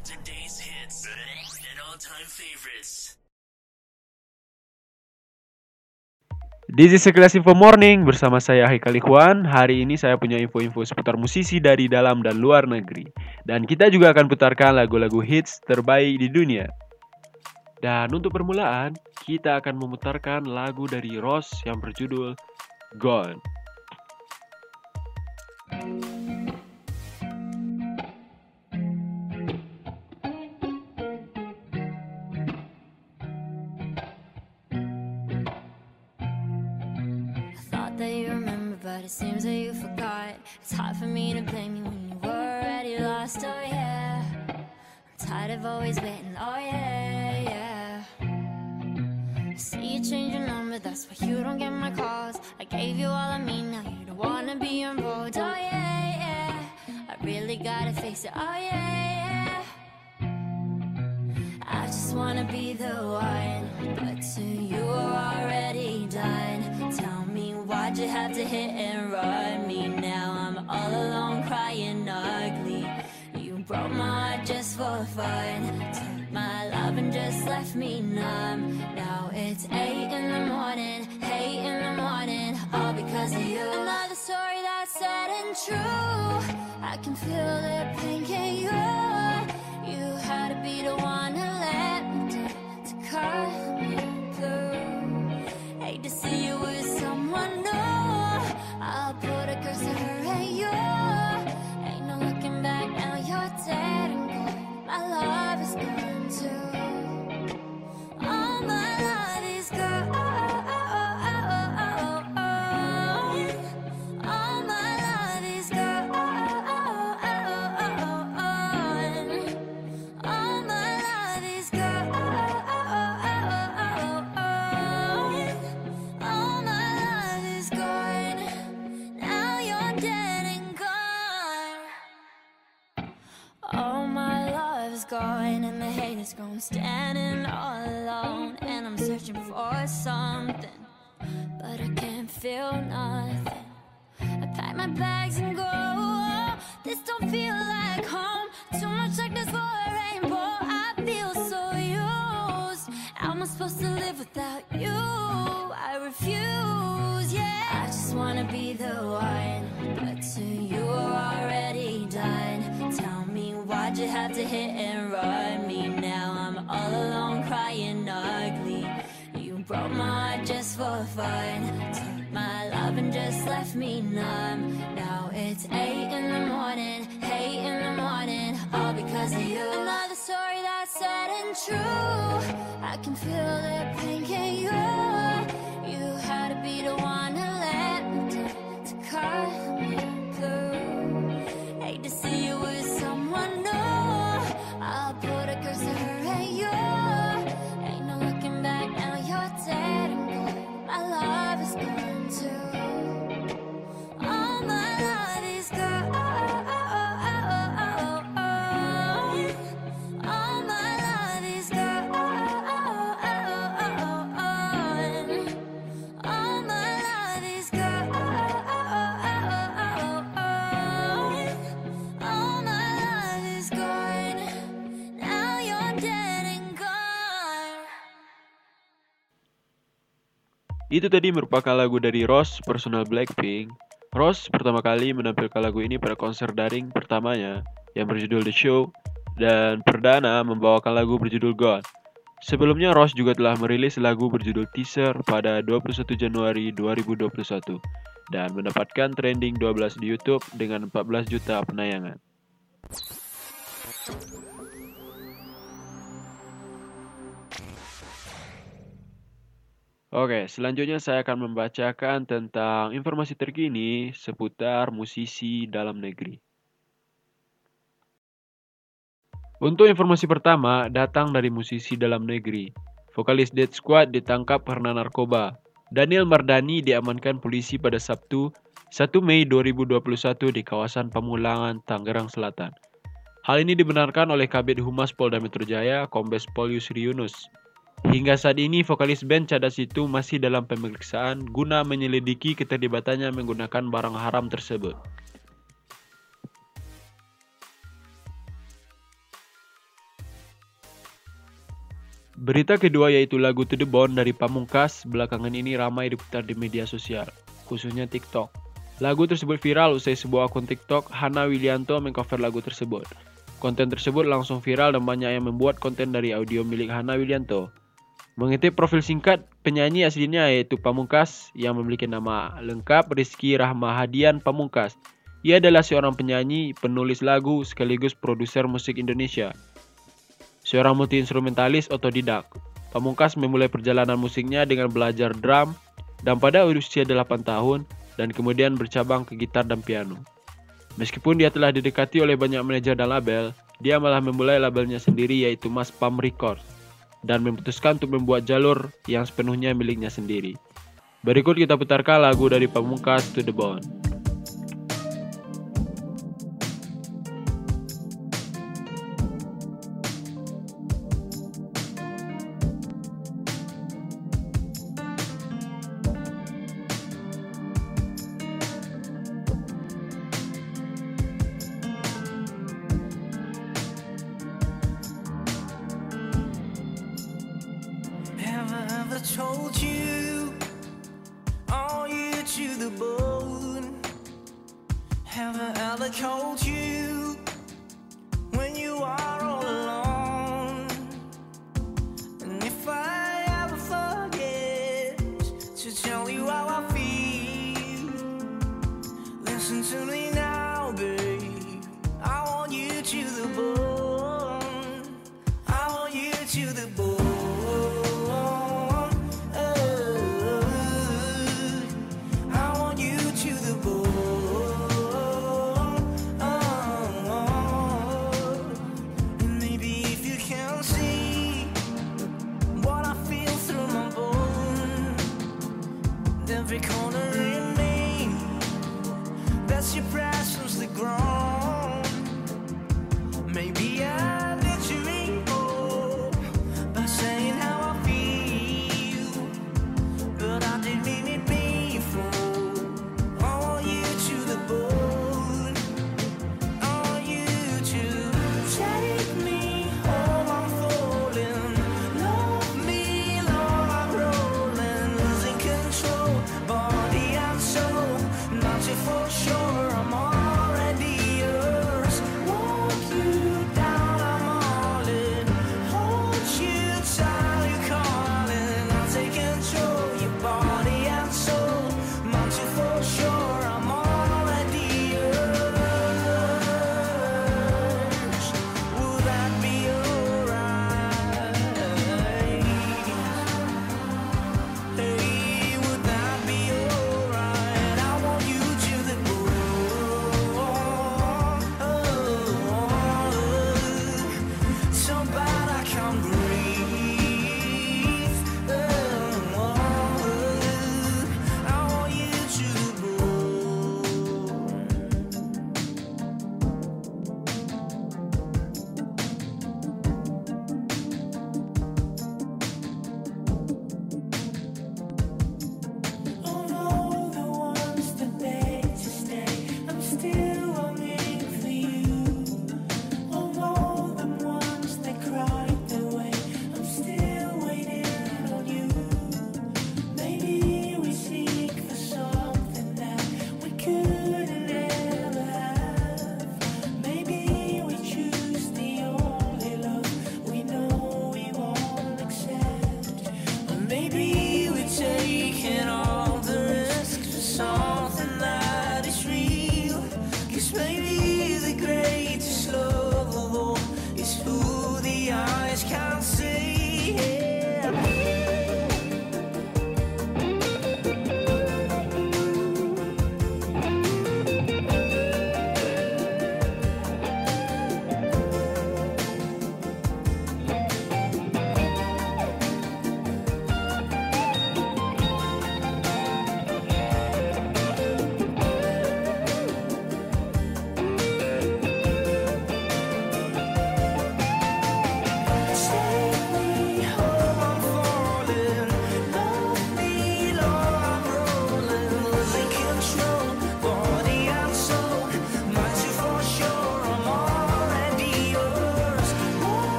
today's hits and all-time favorites. Sekilas Info Morning bersama saya Haikal Ikhwan. Hari ini saya punya info-info seputar musisi dari dalam dan luar negeri. Dan kita juga akan putarkan lagu-lagu hits terbaik di dunia. Dan untuk permulaan, kita akan memutarkan lagu dari Ross yang berjudul Gone. That you remember, but it seems that you forgot. It's hard for me to blame you when you were already lost. Oh yeah, I'm tired of always waiting. Oh yeah, yeah. I see you change your number, that's why you don't get my calls. I gave you all of me, now you don't wanna be involved. Oh yeah, yeah. I really gotta face it. Oh yeah, yeah. I just wanna be the one, but to you are already done. You have to hit and run me now? I'm all alone crying ugly. You broke my heart just for fun. Took my love and just left me numb. Now it's eight in the morning, eight in the morning, all because of you. Another story that's sad and true. I can feel the pain, can you? You had to be the one to let me down, to cut gone. Standing all alone, and I'm searching for something, but I can't feel nothing. I pack my bags and go. This don't feel like home. Too much darkness for a rainbow. I feel so used. How am I supposed to live without you? I refuse. Yeah, I just wanna be the one, but to you are already done. Tell me why'd you have to hit and left me numb. Now it's eight in the morning, eight in the morning, all because of you. Another story that's sad and true. I can feel the pain, can you? You had to be the one Itu tadi merupakan lagu dari Ross, personal Blackpink. Ross pertama kali menampilkan lagu ini pada konser daring pertamanya yang berjudul The Show dan perdana membawakan lagu berjudul Gone. Sebelumnya Ross juga telah merilis lagu berjudul Teaser pada 21 Januari 2021 dan mendapatkan trending 12 di YouTube dengan 14 juta penayangan. Oke, selanjutnya saya akan membacakan tentang informasi terkini seputar musisi dalam negeri. Untuk informasi pertama, datang dari musisi dalam negeri. Vokalis Dead Squad ditangkap karena narkoba. Daniel Mardani diamankan polisi pada Sabtu, 1 Mei 2021 di kawasan Pamulangan, Tangerang Selatan. Hal ini dibenarkan oleh Kabid Humas Polda Metro Jaya, Kombes Pol Yusri. Hingga saat ini, vokalis band Cadas itu masih dalam pemeriksaan guna menyelidiki keterlibatannya menggunakan barang haram tersebut. Berita kedua yaitu lagu To The Bone dari Pamungkas belakangan ini ramai diputar di media sosial, khususnya TikTok. Lagu tersebut viral usai sebuah akun TikTok Hana Wilianto mengcover lagu tersebut. Konten tersebut langsung viral dan banyak yang membuat konten dari audio milik Hana Wilianto. Mengutip profil singkat penyanyi aslinya yaitu Pamungkas yang memiliki nama lengkap Rizky Rahmahadian Pamungkas. Ia adalah seorang penyanyi, penulis lagu, sekaligus produser musik Indonesia. Seorang multi-instrumentalis otodidak, Pamungkas memulai perjalanan musiknya dengan belajar drum dan pada usia 8 tahun dan kemudian bercabang ke gitar dan piano. Meskipun dia telah didekati oleh banyak manajer dan label, dia malah memulai labelnya sendiri yaitu Mas Pam Records dan memutuskan untuk membuat jalur yang sepenuhnya miliknya sendiri. Berikut kita putarkan lagu dari Pamungkas To The Bone. Told you?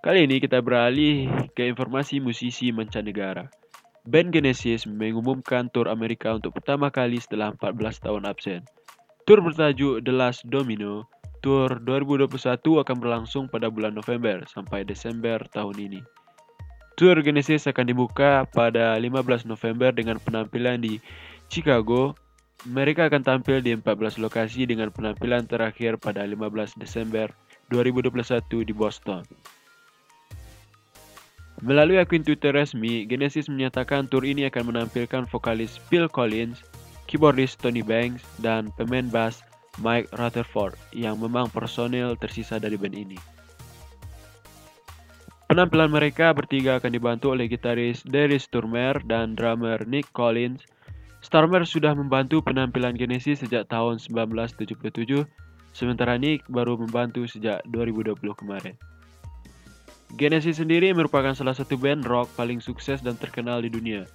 Kali ini kita beralih ke informasi musisi mancanegara. Band Genesis mengumumkan tur Amerika untuk pertama kali setelah 14 tahun absen. Tur bertajuk The Last Domino, Tour 2021 akan berlangsung pada bulan November sampai Desember tahun ini. Tour Genesis akan dibuka pada 15 November dengan penampilan di Chicago, mereka akan tampil di 14 lokasi dengan penampilan terakhir pada 15 Desember 2021 di Boston. Melalui akun Twitter resmi, Genesis menyatakan tur ini akan menampilkan vokalis Phil Collins, keyboardis Tony Banks, dan pemain bass Mike Rutherford yang memang personel tersisa dari band ini. Penampilan mereka bertiga akan dibantu oleh gitaris Darius Turmer dan drummer Nick Collins. Starmer sudah membantu penampilan Genesis sejak tahun 1977, sementara Nick baru membantu sejak 2020 kemarin. Genesis sendiri merupakan salah satu band rock paling sukses dan terkenal di dunia.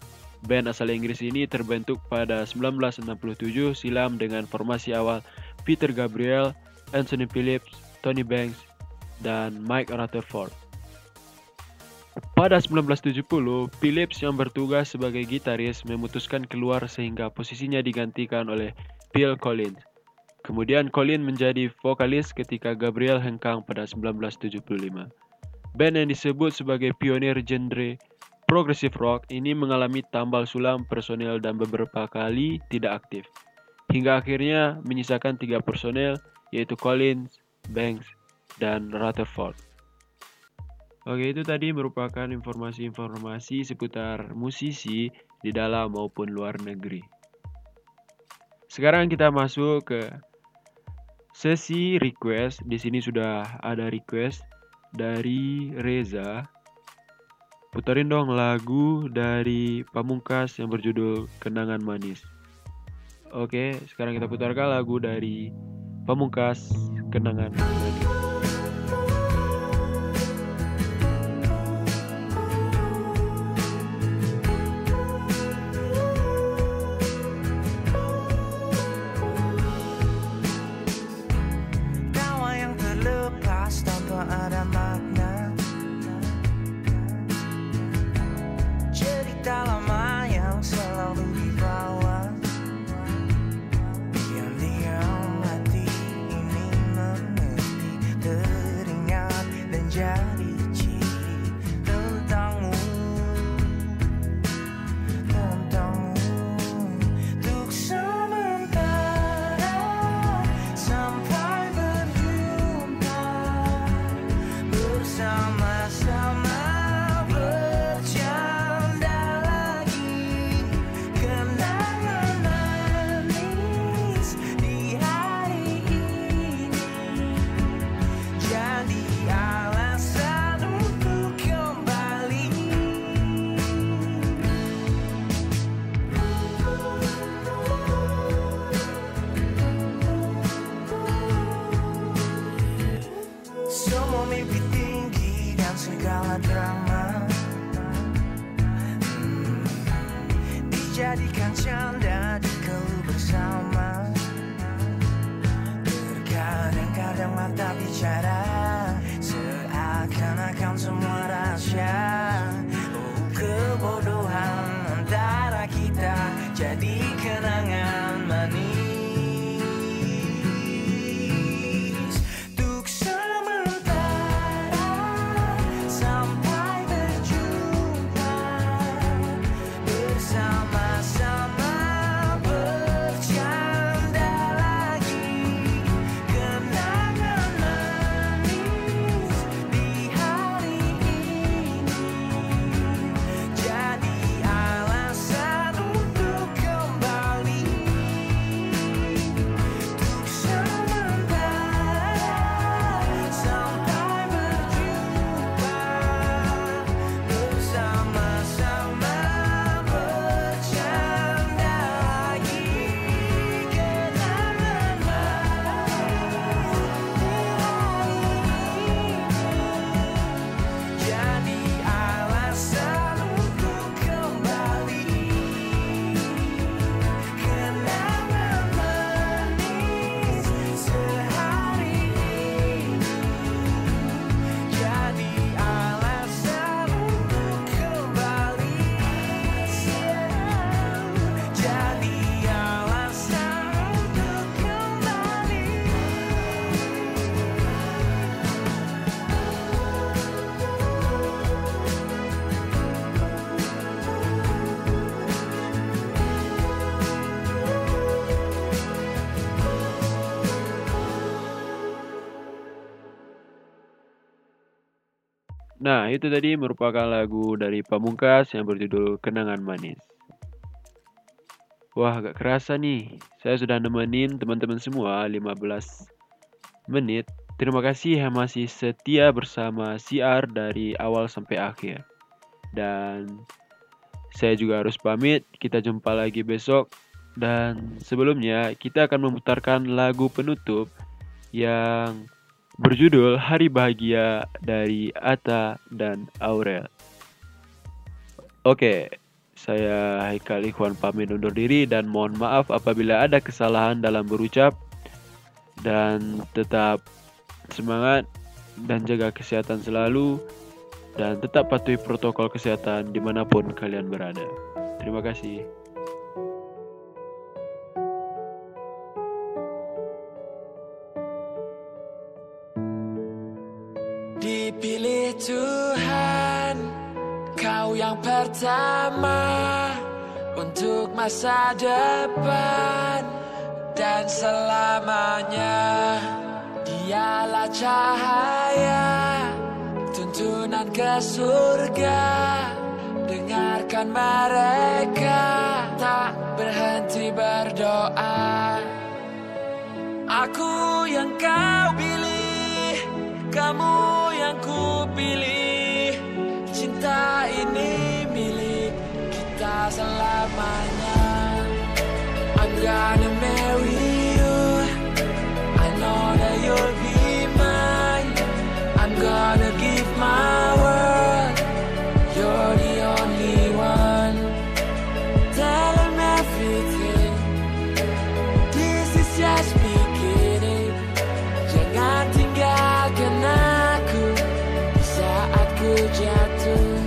Band asal Inggris ini terbentuk pada 1967 silam dengan formasi awal Peter Gabriel, Anthony Phillips, Tony Banks, dan Mike Rutherford. Pada 1970, Phillips yang bertugas sebagai gitaris memutuskan keluar sehingga posisinya digantikan oleh Phil Collins. Kemudian Collins menjadi vokalis ketika Gabriel hengkang pada 1975. Band yang disebut sebagai pionir genre progressive rock ini mengalami tambal sulam personel dan beberapa kali tidak aktif. Hingga akhirnya menyisakan tiga personel yaitu Collins, Banks, dan Rutherford. Oke, itu tadi merupakan informasi-informasi seputar musisi di dalam maupun luar negeri. Sekarang kita masuk ke sesi request. Di sini sudah ada request dari Reza. Putarin dong lagu dari Pamungkas yang berjudul Kenangan Manis. Oke, sekarang kita putarkan lagu dari Pamungkas Kenangan Manis. Nah, itu tadi merupakan lagu dari Pamungkas yang berjudul Kenangan Manis. Wah, agak kerasa nih. Saya sudah nemenin teman-teman semua 15 menit. Terima kasih yang masih setia bersama CR dari awal sampai akhir. Dan saya juga harus pamit. Kita jumpa lagi besok. Dan sebelumnya, kita akan memutarkan lagu penutup yang berjudul Hari Bahagia dari Ata dan Aurel. Oke, saya Haikal Ikhwan pamit undur diri dan mohon maaf apabila ada kesalahan dalam berucap dan tetap semangat dan jaga kesehatan selalu dan tetap patuhi protokol kesehatan di mana pun kalian berada. Terima kasih. Pertama Untuk masa depan Dan selamanya. Dialah cahaya Tuntunan ke surga. Dengarkan mereka Tak berhenti berdoa. Aku yang kau pilih Kamu yang ku pilih. Cinta ini selamanya I'm gonna marry you. I know that you'll be mine. I'm gonna give my world. You're the only one. Tell them everything. This is just beginning. Jangan tinggalkan aku Di saat ku jatuh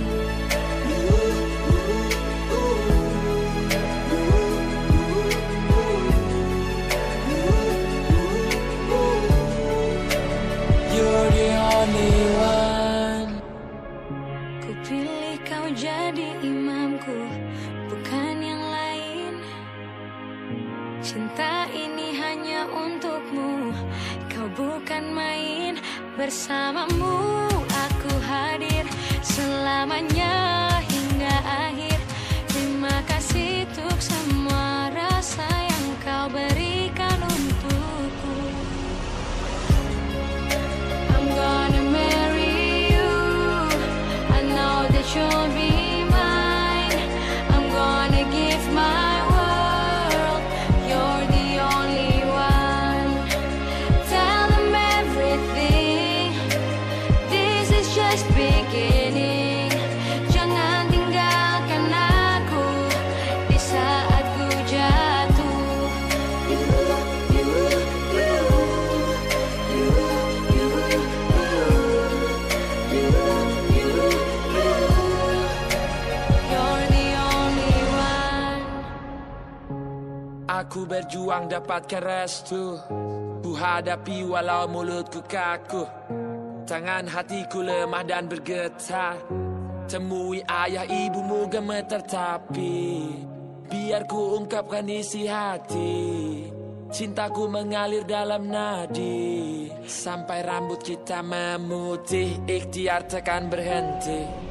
Aku berjuang dapatkan restu. Ku hadapi walau mulutku kaku. Tangan hatiku lemah dan bergetar. Temui ayah ibumu gemeter tapi Biar ku ungkapkan isi hati. Cintaku mengalir dalam nadi. Sampai rambut kita memutih Ikhtiar tekan berhenti